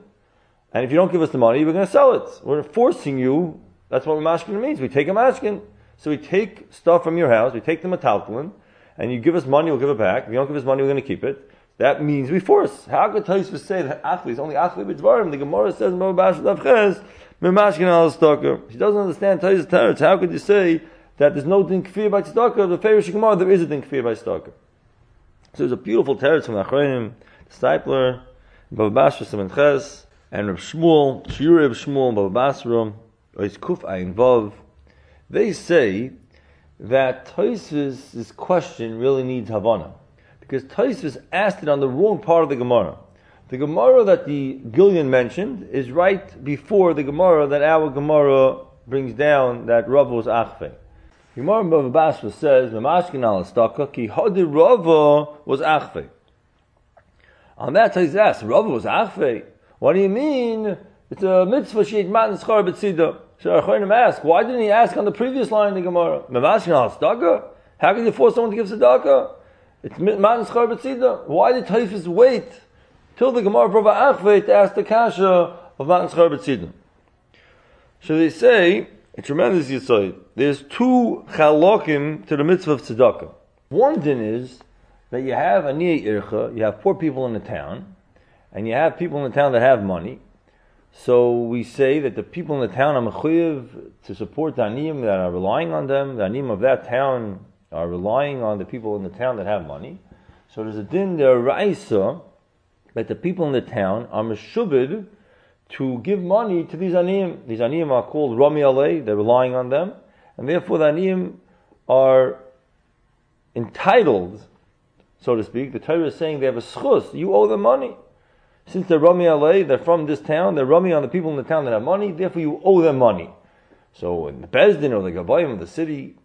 And if you don't give us the money, we're going to sell it. We're forcing you. That's what mashkin means. We take a mashkin. So we take stuff from your house. We take the metaltalin, and you give us money, we'll give it back. If you don't give us money, we're going to keep it. That means we force. How could Taisva say that achli is only achli b'dvarim? The Gemara says, She doesn't understand Tai's teretz. How could you say that there's no din kfir by tzedakah? The Pharaoh Gemara, there is a din kfir by tzedakah. So there's a beautiful teretz from Achronim, Steipler, Bava Basra, Semen Ches, and Reb Shmuel, Shiur Reb Shmuel, Bava Basra, Ois Kuf Ayin Vav. They say that Tais's question really needs Havana. Because Taisvis asked it on the wrong part of the Gemara. The Gemara that the Gillian mentioned is right before the Gemara that our Gemara brings down that Rav was Achve. Gemara Bava Basra says, "Memashkin al staka ki hadi Rava was Achve." On that, he's asked, "Rava was Achve? What do you mean? It's a mitzvah sheet matan schar b'tzida." So Acharonim ask, why didn't he ask on the previous line in the Gemara? Memashkin al staka? How can you force someone to give tzedakah? It's matan schar b'tzida. Why did Taifis wait till the Gemara Brava Achve to ask the Kasha of Matan Schar B'tzidim. So they say, a tremendous yisoid, there's two chalokim to the mitzvah of tzedakah. One din is that you have a niya ircha, you have poor people in the town, and you have people in the town that have money. So we say that the people in the town are mechuyev to support the aniyim that are relying on them. The aniyim of that town are relying on the people in the town that have money. So there's a din there, raisa, that the people in the town are meshubid to give money to these aniyim. These aniyim are called Rami Alei, they're relying on them, and therefore the aniyim are entitled, so to speak. The Torah is saying they have a schus, you owe them money. Since they're Rami Alei, they're from this town, they're Rami on the people in the town that have money, therefore you owe them money. So in the Bezdin or the Gabayim of the city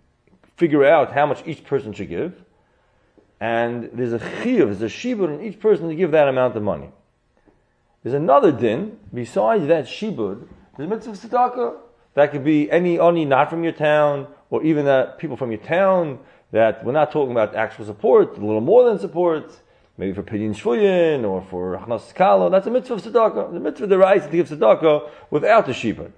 figure out how much each person should give and there's a chiyuv, there's a shibud on each person to give that amount of money. There's another din, besides that shibud, there's a mitzvah tzedakah. That could be any oni not from your town, or even that people from your town, that we're not talking about actual support, a little more than support, maybe for pidyon shvuyin, or for achnas kala, that's a mitzvah of tzedakah. The mitzvah right to give tzedakah without the shibud.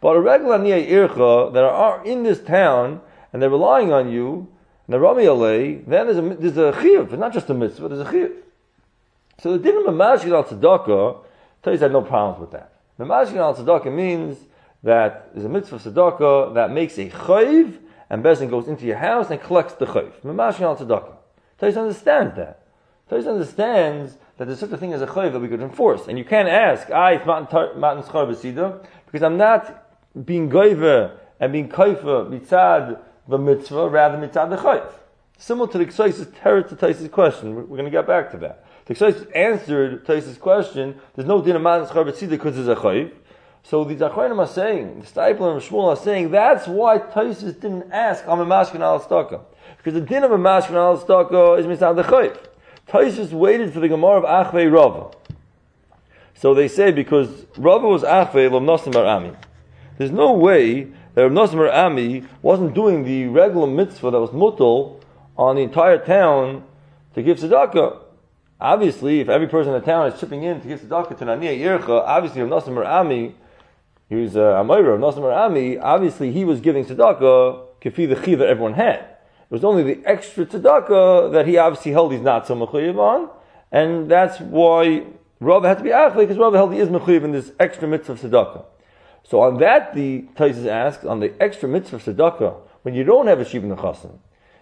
But a regular niyah ircha that are in this town, and they're relying on you, the Rami Alei, then there's a, there's a chiyuv, not just a mitzvah, there's a chiyuv. So the din of Mamashkin al tzedakah, I had no problems with that. Mamashkin al tzedakah means that there's a mitzvah of tzedakah that makes a chayiv, and Bezin goes into your house and collects the chayiv. Mamashkin al tzedakah. Tais understands that. Tais understands that there's such a thing as a chayiv that we could enforce. And you can't ask, ah, it's matan schar because I'm not being goiver and being kaifa mitzad the mitzvah rather mitzad the chayv. Similar to the Ksaisis Teretz to Taisis question. We're, we're going to get back to that. The Ksaisis answered Taisis question. There's no din of matan schar because there's a chayv. So the Zachronim are saying, the Steipler and Shmuel are saying, that's why Taisis didn't ask on a mashkin al. Because the din of a mashkin al is mitzad the chayv. Taisis waited for the Gemara of Achvei Rava. So they say because Rava was achve lo nosim ami. There's no way that Rav Nosim Ami wasn't doing the regular mitzvah that was mutal on the entire town to give tzedakah. Obviously, if every person in the town is chipping in to give tzedakah to Naniya Yercha, obviously Rav Nosim Ami, he was uh, Amayra, Rav Nosim Ami, obviously he was giving tzedakah kefi the chi that everyone had. It was only the extra tzedakah that he obviously held he's not so mechuyev on, and that's why Rav had to be achle, because Rav held he is mechuyev in this extra mitzvah of tzedakah. So on that, the Taisus asks, on the extra mitzvah tzedakah, when you don't have a sheep in the nechasim,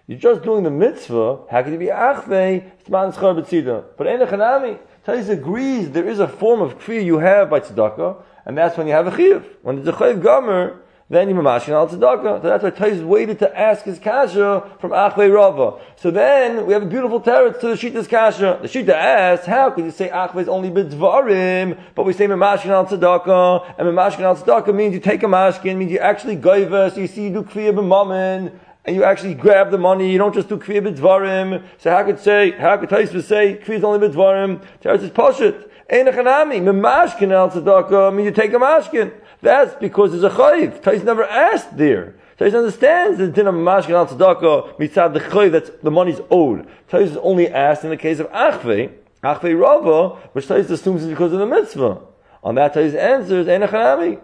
you're just doing the mitzvah, how can you be achvei, man schar b'tzida? But ein echanami, Taisus agrees there is a form of kfir you have by tzedakah, and that's when you have a chiv. When there's a chiv gomer, then you mamashin al tzedakah. So that's why Taisus waited to ask his kasha from Achvei Rava. So then we have a beautiful teretz to the Shita's kasha. The Shita asks, how could you say Achvei is only bidvarim, but we say mamashin al tzedakah, and mamashin al tzedakah means you take a mashkin, means you actually gaiva, so you see you do kfiyah b'mamin, and you actually grab the money, you don't just do kfiyah b'dvarim. So how could say, how could Taisus say kfiyah is only b'dvarim? Teretz is poshut. Ein echanami, memashkin al tzedakah, äh, mean, you take a mashkin. That's because there's a chayiv. Tais never asked there. Tais understands äh, the din of mashkin al tzedakah mitzad the chayiv that's the money's owed. Tais is only asked in the case of achve, achve rava, which Tais assumes is because of the mitzvah. On that Tais answers enachanami.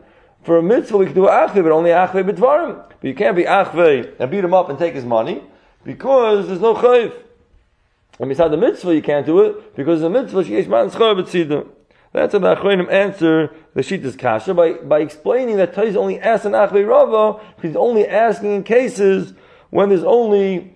For a mitzvah we can do achve, but only achve b'dvarim. But you can't be achve and beat him up and take his money because there's no chayiv. And beside the mitzvah you can't do it because the mitzvah sheyesh man b'tzidah. That's how the Achronim answer the Shita's Kasha by, by explaining that Tais only asks an Achvei Rava, he's only asking in cases when there's only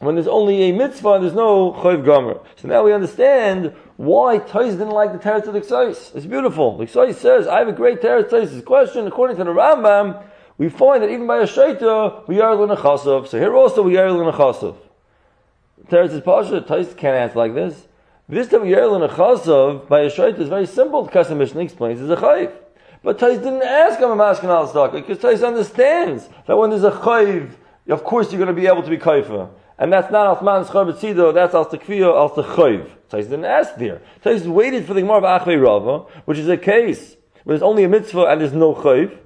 when there's only a mitzvah, there's no chayv gomer. So now we understand why Tais didn't like the teretz of the Ksais. It's beautiful. The Ksais says, I have a great teretz Tais' question. According to the Rambam, we find that even by a shaita, we are l'nechasov. So here also we are l'nechasov. Teretz is pasha. Tais can't answer like this. This time Yerl and a Chazav by a Shait is very simple. The Kesef Mishneh explains is a Chayv. But Tais didn't ask him a Mashkin al stock because Tais understands that when there's a Chayv, of course you're going to be able to be Kaifa. And that's not Althman Schar B'tzido, that's Al Tekfiya, Al Chayv. Tais didn't ask there. Tais waited for the Gemara of Achvei Rava, which is a case where there's only a mitzvah and there's no Chayv.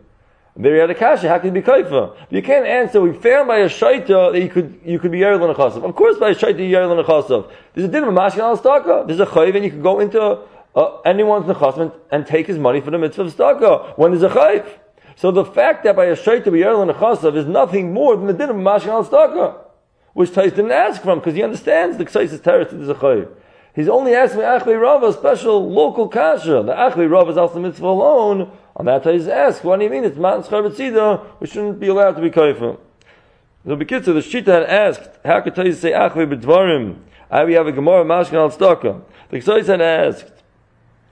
There you had a kasha. How can you be kaifa? You can't answer. We found by a shaita that you could you could be yeril and chasav. Of course, by a shaita you yeril and chasav. There's a din of mashkin al staka. There's a chayiv, and you can go into uh, anyone's nechasm and take his money for the mitzvah of staka when there's a chayiv. So the fact that by a shaita we yeril and chasav is nothing more than the din of mashkin al staka, which Tais didn't ask from because he understands the ksais is terrorist. There's a chayiv. He's only asking Achvei Rav a special local kasha. The Achvei Rav is also mitzvah alone. On that he's asked, what do you mean? It's Matan Schar We shouldn't be allowed to be kaifa. So Bekitza, the Shita had asked, how could Tais say Achvei B'dvarim? I we have a Gemara Mashkan al Staka. The Ksais had asked,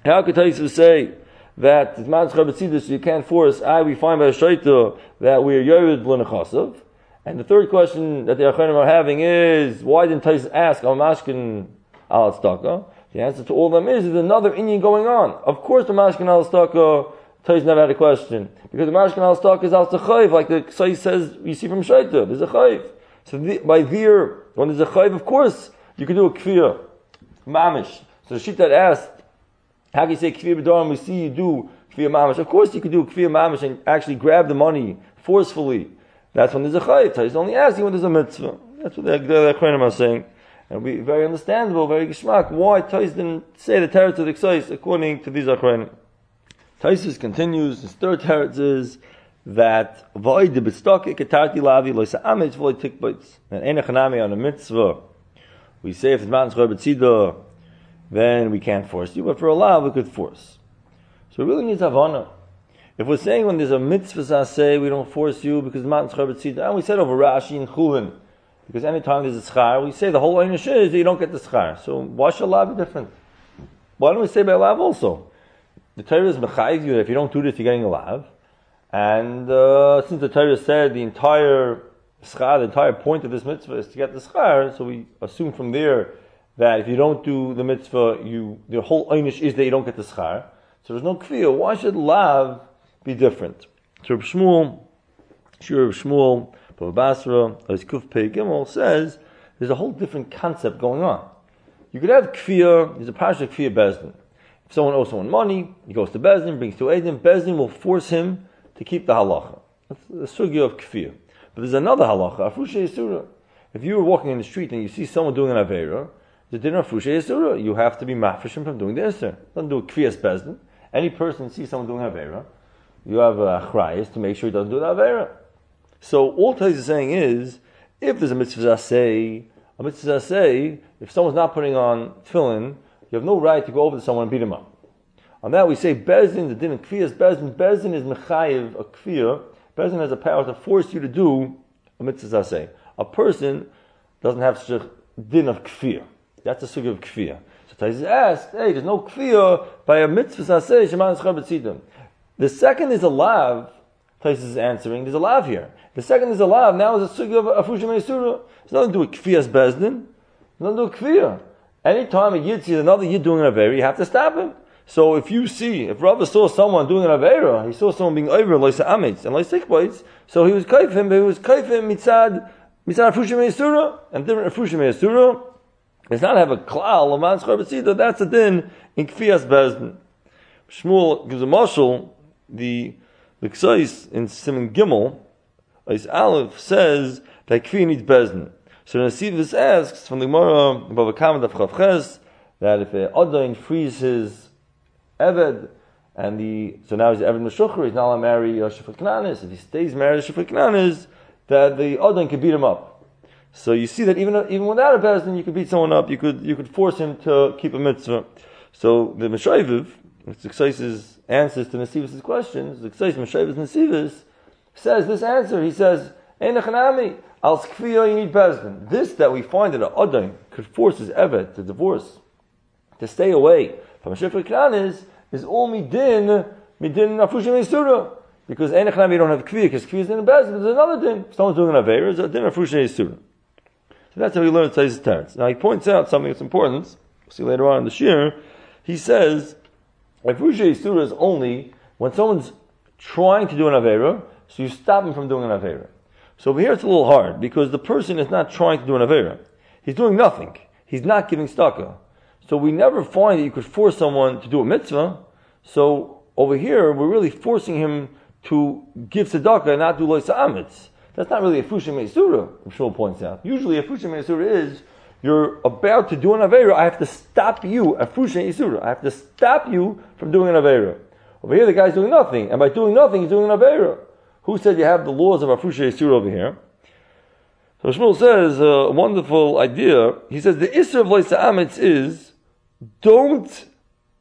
how could Tais say that it's Matan Schar so you can't force, I we find by a Shaita that we are Yerid B'lenechasav. And the third question that the Achanim are having is, why didn't Tais ask al Mashkin al Staka? The answer to all of them is, there's another Indian going on. Of course the Mashkin al Staka Tais never had a question. Because the al Staka is also chayv, like the Ksai says, you see from Shaita, there's a chayv. So the, by there, when there's a chayv, of course, you can do a kfir, mamish. So the Shita asked, how can you say kfir b'darim, we see you do kfir mamish. Of course you can do kfir mamish and actually grab the money forcefully. That's when there's a chayv. Tais only asking when there's a mitzvah. That's what the, the, the are saying. And we very understandable, very geshmak, why Toys didn't say the terror of the according to these Achronim. Taisus continues, his third teretz is that void the ketarti lavi loisa amich void tikboitz. And enechanami on a mitzvah, we say if it's mountain schor then we can't force you, but for a lav we could force. So it really needs havana. If we're saying when there's a mitzvah say we don't force you because the mountain schor and we said over Rashi and Chulin, because anytime there's a schar, we say the whole einish is that you don't get the schar. So why should lav be different? Why don't we say by lav also? The Torah is mechayiv you if you don't do this, you're getting a lav. And uh, since the Torah said the entire schar, the entire point of this mitzvah is to get the schar, so we assume from there that if you don't do the mitzvah, you the whole einish is that you don't get the schar. So there's no kfir. Why should lav be different? So Reb Shmuel, Shur Reb Shmuel, Baba Basra, as Kuf Pei Gimel says, there's a whole different concept going on. You could have kfir, there's a parsha kfir bezdin. Someone owes someone money, he goes to Bezdin, brings to Edom, Bezdin will force him to keep the halacha. That's the sugya of kfir. But there's another halacha, afusha yisura. If you were walking in the street and you see someone doing an avera, the dinner afusha yisura, you have to be mafrishim from doing the iser. Don't do kfiyas bezdin. Any person sees someone doing avera, you have a achrayas to make sure he doesn't do the avera. So all Tais is saying is, if there's a mitzvah say, a mitzvah say, if someone's not putting on tefillin, you have no right to go over to someone and beat him up. On that we say Bezdin, the din of Kfiyas Bezdin, Bezdin is Mechayiv, a Kfiyah. Bezdin has a power to force you to do a mitzvah say. A person doesn't have such a din of Kfiyah. That's a sugi of Kfiyah. So Tais asked, hey, there's no Kfiyah by a mitzvah say, Shema Nischar The second is a lav, Tais is answering, there's a lav here. The second is a lav, now is a sugi of Afushim Yisura. It's nothing to do with Kfiyas Bezdin. It's nothing to do with Kfiyah. Anytime a yid sees another yid doing an aver, you have to stop him. So if you see, if Rava saw someone doing an avera, he saw someone being over loisa amitz and loisa sikboitz, so he was kaifim, but he was kaifim mitzad mitzad afushim meisura and different afushim meisura. Does not have a klal laman schar That's a din in kfias bezdin. Shmuel gives a mashal. The the ksais in Simon Gimel, Is Aleph says that kfi needs bezdin. So Nasivis asks from the Gemara above a comment of Chavches that if Adain frees his Eved, and the so now he's Eved Meshucher, he's not allowed to marry Shifra Knanis. If he stays married to Shifra Knanis, that the Adain can beat him up. So you see that even even without a Bezdin, you could beat someone up. You could you could force him to keep a mitzvah. So the Meshaviv, which Zexais' answers to Nasivis' questions, Zexais Meshaviv Nasivis, says this answer. He says, Einachanami, Al skfiya you need Bezdin. This that we find that an Adain could force his Evet to divorce, to stay away from a Shifra Knanis, is all midin, midin afushim yisura. Because enechnam you don't have kvi, because kvi is in a bez, there's another din. If someone's doing an aver, it's a din afushim yisura. So that's how we learn Tzai's Teretz. Now he points out something that's important. We'll see later on in the shir. He says, afushim yisura is only when someone's trying to do an avera, so you stop him from doing an avera. So over here it's a little hard because the person is not trying to do an avera. He's doing nothing. He's not giving staka. So we never find that you could force someone to do a mitzvah. So over here, we're really forcing him to give tzedakah and not do loisa amitz. That's not really a fushim meisura, Shmuel points out. Usually a fushim meisura is, you're about to do an avera, I have to stop you, a fushim meisura. I have to stop you from doing an avera. Over here, the guy's doing nothing, and by doing nothing, he's doing an avera. Who said you have the laws of a fushim meisura over here? So Shmuel says uh, a wonderful idea. He says the issue of loisa amitz is don't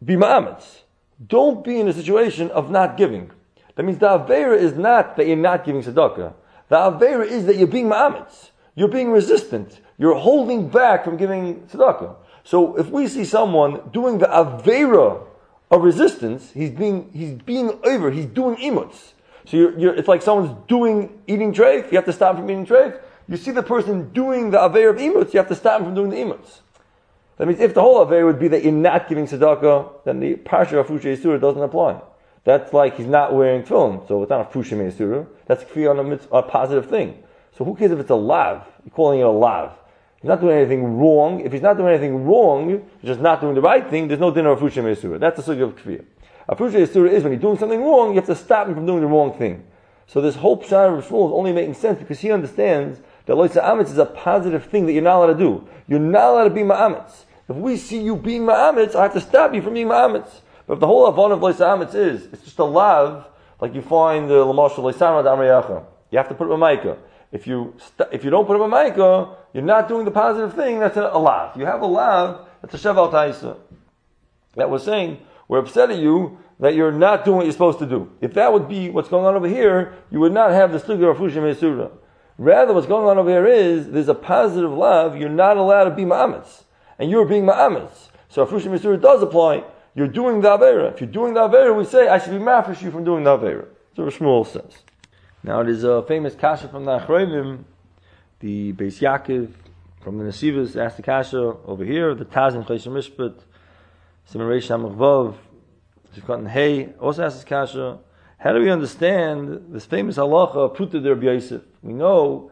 be ma'amitz. Don't be in a situation of not giving. That means the Avera is not that you're not giving tzedakah. The Avera is that you're being ma'amitz. You're being resistant. You're holding back from giving tzedakah. So if we see someone doing the Avera of resistance, he's being, he's being over, he's doing imuts. So you're, you're, it's like someone's doing, eating treif, you have to stop him from eating treif. You see the person doing the Avera of imuts, you have to stop him from doing the imuts. That means if the whole affair would be that you're not giving tzedakah, then the parsha of Fusha Yisura doesn't apply. That's like he's not wearing tefillin, so it's not a Fusha Yisura. That's on a, a positive thing. So who cares if it's a lav? You're calling it a lav. He's not doing anything wrong. If he's not doing anything wrong, he's just not doing the right thing, there's no dinner of Fusha Yisura. That's the sugi of kfir. A Fusha Yisura is when you're doing something wrong, you have to stop him from doing the wrong thing. So this whole pshat of Shmuel is only making sense because he understands that loisa amitz is a positive thing that you're not allowed to do. You're not allowed to be ma'amitz. If we see you being ma'amitz, I have to stop you from being ma'amitz. But if the whole avon of leisamitz is, it's just a love, like you find the lamashal leisamad amriyacha. You have to put up a maika. If you st- if you don't put up a maika, you're not doing the positive thing. That's a, a. You have a lav. That's a sheval taisa. That was saying we're upset at you that you're not doing what you're supposed to do. If that would be what's going on over here, you would not have the sugya of fushim esura. Rather, what's going on over here is there's a positive love, You're not allowed to be ma'amitz and you're being ma'amitz. So if Fushim Yisur does apply, you're doing the Avera. If you're doing the Avera, we say, I should be mafish you from doing the Avera. So Shmuel says. Now it is a famous kasha from the Achrayim, the Beis Yaakov, from the Nesivas, asked the kasha over here, the Tazim Choshen Mishpat, Simon Reish Shifkat Hey, also asks kasha, how do we understand this famous halacha, Pruta der Yosef? We know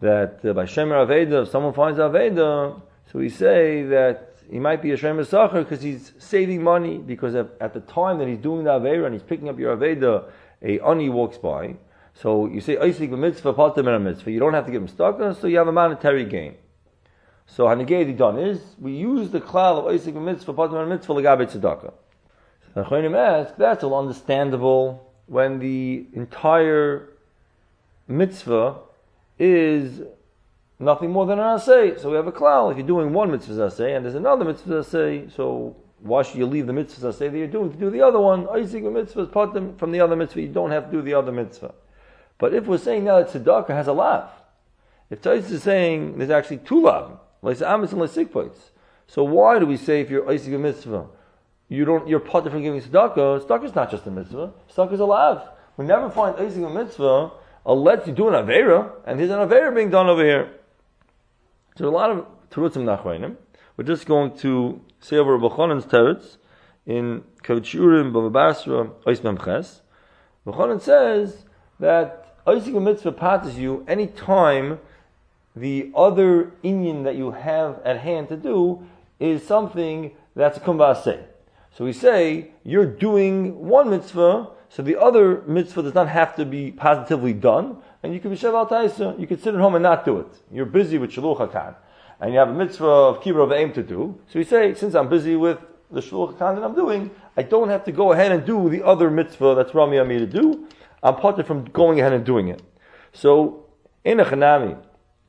that uh, by Shemer Aveda, if someone finds Aveda, so we say that he might be a Shem Sacher because he's saving money because at, at, the time that he's doing the Aveda and he's picking up your Aveda, a Ani walks by. So you say, Isik mitzvah, a mitzvah. You don't have to give him stock, so you have a monetary gain. So Hanegedi done is, we use the klal of Isik mitzvah, a mitzvah, legabe tzedakah. So the ask, that's all understandable when the entire mitzvah is nothing more than an asay. So we have a klal. If you're doing one mitzvah asay and there's another mitzvah asay, so why should you leave the mitzvah asay that you're doing to do the other one? Isaac mitzvah is part from the other mitzvah. You don't have to do the other mitzvah. But if we're saying now that tzedakah has a lav, if Tais is saying there's actually two lav, So why do we say if you're Isaac mitzvah, you don't you're part from giving tzedakah? Tzedakah is not just a mitzvah. Tzedakah is a lav. We never find Isaac mitzvah unless you do an avera, and there's an avera being done over here. So a lot of terutzim nachroinim. We're just going to say over Rabbi Chanan's teretz in Kovetz Shiurim Bava Basra Ois Memches. Says that Oisik mitzvah patas you any time the other inyan that you have at hand to do is something that's a kumbaseh. So we say you're doing one mitzvah, so the other mitzvah does not have to be positively done, and you can be Sheval Taisa, you can sit at home and not do it. You're busy with Shaluch HaKan, and you have a mitzvah of Kibbur of Aim to do. So we say, since I'm busy with the Shaluch HaKan that I'm doing, I don't have to go ahead and do the other mitzvah that's Rami me to do. I'm parted from going ahead and doing it. So, in a Chanami,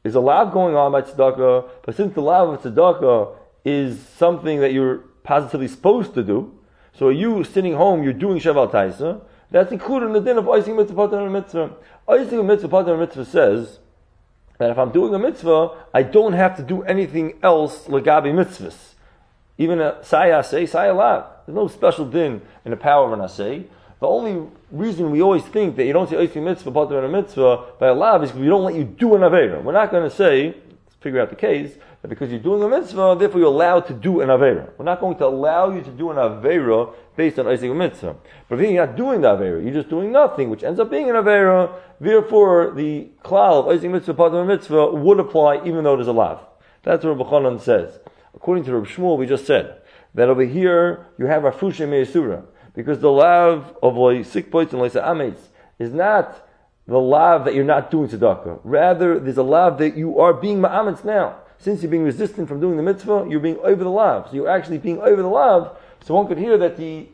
is a lav going on by tzedakah, but since the lav of tzedakah is something that you're positively supposed to do, so you sitting home, you're doing Sheval Taisa, that's included in the din of Oising Mitzvah Pater Mitzvah. Oising Mitzvah Pater Mitzvah says that if I'm doing a mitzvah, I don't have to do anything else legabi mitzvahs. Even a saya say, saya lav. There's no special din in the power of an asay. The only reason we always think that you don't say Oising Mitzvah Pater Mitzvah by a lav is because we don't let you do an Avera. We're not going to say, let's figure out the case, that because you're doing a mitzvah, therefore you're allowed to do an Avera. We're not going to allow you to do an Avera based on Isaac mitzvah. But if you're not doing the Avera, you're just doing nothing, which ends up being an Avera, therefore the klal of Isaac mitzvah, part of mitzvah, would apply even though there's a lav. That's what Rabbi says. According to Rabbi Shmuel, we just said that over here you have Rafusha Me'esura, because the love of like sick points and ametz is not the love that you're not doing tzedakah. Rather, there's a love that you are being ma'ametz now. Since you're being resistant from doing the mitzvah, you're being over the love. So you're actually being over the love. So one could hear that the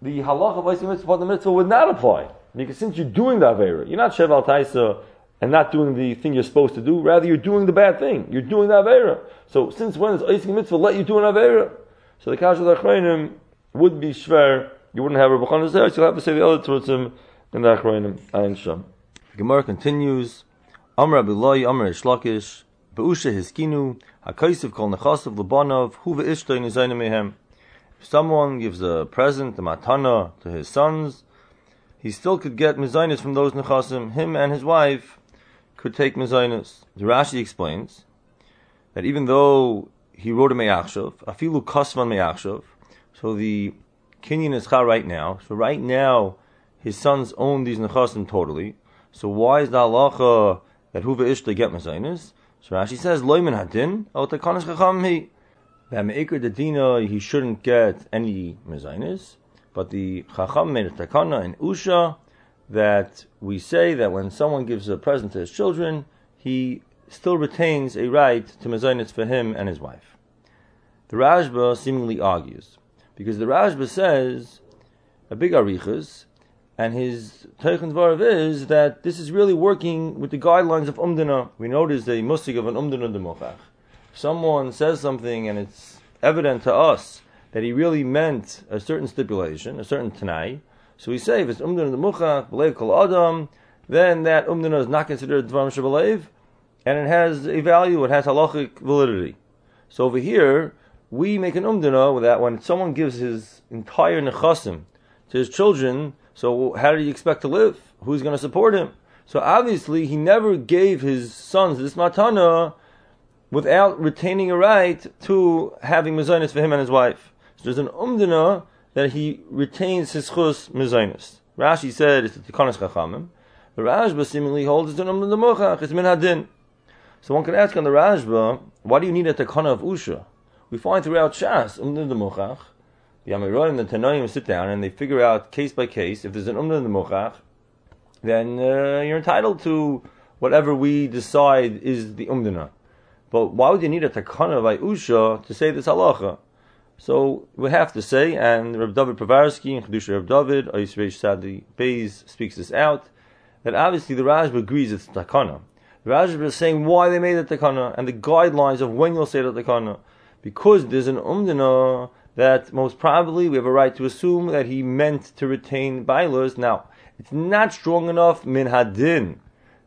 the halach of Isaac mitzvah the mitzvah would not apply. Because since you're doing the Avera, you're not Sheval Taisa and not doing the thing you're supposed to do, rather you're doing the bad thing. You're doing the Avera. So since when is Isaac mitzvah let you do an Avera? So the Kash of would be shver. You wouldn't have a Chanan there, so you'll have to say the other Tzutzim in the Achroinim. Ayin Sham. Gemara continues. Amr Abiloi, Amr Ishlakish, Be'usha Hiskinu, HaKaisiv Kol Nechasav Labanov, Huva Ishtoin Izayna Mehem. If someone gives a present, a matana, to his sons, he still could get mezainis from those nechasim. Him and his wife could take mezainis. The Rashi explains that even though he wrote a me'achshav, afilu kasvan me'achshav, so the kinyan is char right now. So right now, his sons own these nechasim totally. So why is the halacha that huva ish to get mezainis? So Rashi says, loimin hadin, al takanas chacham he. That me'ikr dedina, he shouldn't get any mezainis. But the chacham made a takana in Usha that we say that when someone gives a present to his children, he still retains a right to mezainis for him and his wife. The Rashba seemingly argues, because the Rashba says, a big arichas, and his Teichen Dvarav is that this is really working with the guidelines of Umdana. We notice the musik of an Umdana Demochach. Someone says something and it's evident to us that he really meant a certain stipulation, a certain Tanai. So we say, if it's Umdana Demochach, Belev Kol Adam, then that Umdana is not considered Dvaram Shabalev, and it has a value, it has halachic validity. So over here, we make an Umdana that when someone gives his entire Nechasim to his children, so how do you expect to live? Who's going to support him? So obviously, he never gave his sons this matana without retaining a right to having mezainis for him and his wife. So there's an umdana that he retains his chus mezainis. Rashi said it's the tikanas chachamim. The Rashba seemingly holds it's an umdana mochach. It's min hadin. So one can ask on the Rashba, why do you need a takana of usha? We find throughout Shas, Umdan the Muchach, the the Tanoim sit down and they figure out case by case, if there's an Umdan the Muchach, then uh, you're entitled to whatever we decide is the Umdana. But why would you need a takana by Usha to say this halacha? So we have to say, and Reb David Povarsky and Chedusha Reb David, Ayisreish Sadi Beis speaks this out, that obviously the Rashba agrees it's takana. The Rashba is saying why they made the takana and the guidelines of when you'll say the takana. Because there's an umdana that most probably we have a right to assume that he meant to retain bailers. Now, it's not strong enough min hadin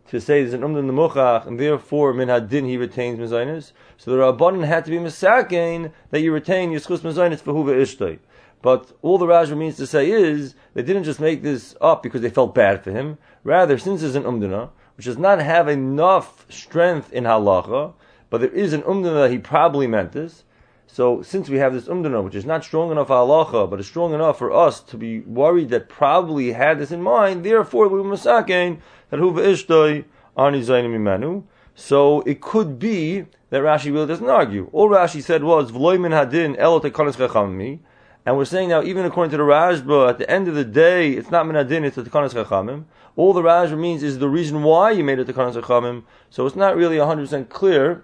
to say there's an umdan nemuchach, and therefore min hadin he retains mezainis. So the rabbanon had to be misakein that you retain yischus mezainis for huva ishtay. But all the Rajah means to say is they didn't just make this up because they felt bad for him. Rather, since there's an umdana, which does not have enough strength in halacha, but there is an umdana that he probably meant this. So since we have this umdana, which is not strong enough halacha, but is strong enough for us to be worried that probably had this in mind, therefore we masakein that huva ishtoi ani imanu. So it could be that Rashi really doesn't argue. All Rashi said was v'loimin hadin elot chachamim. And we're saying now, even according to the Rashba, at the end of the day, it's not minadin, it's the Tekanas. All the Rashba means is the reason why you made it Tekanas Chachamim. So it's not really 100% clear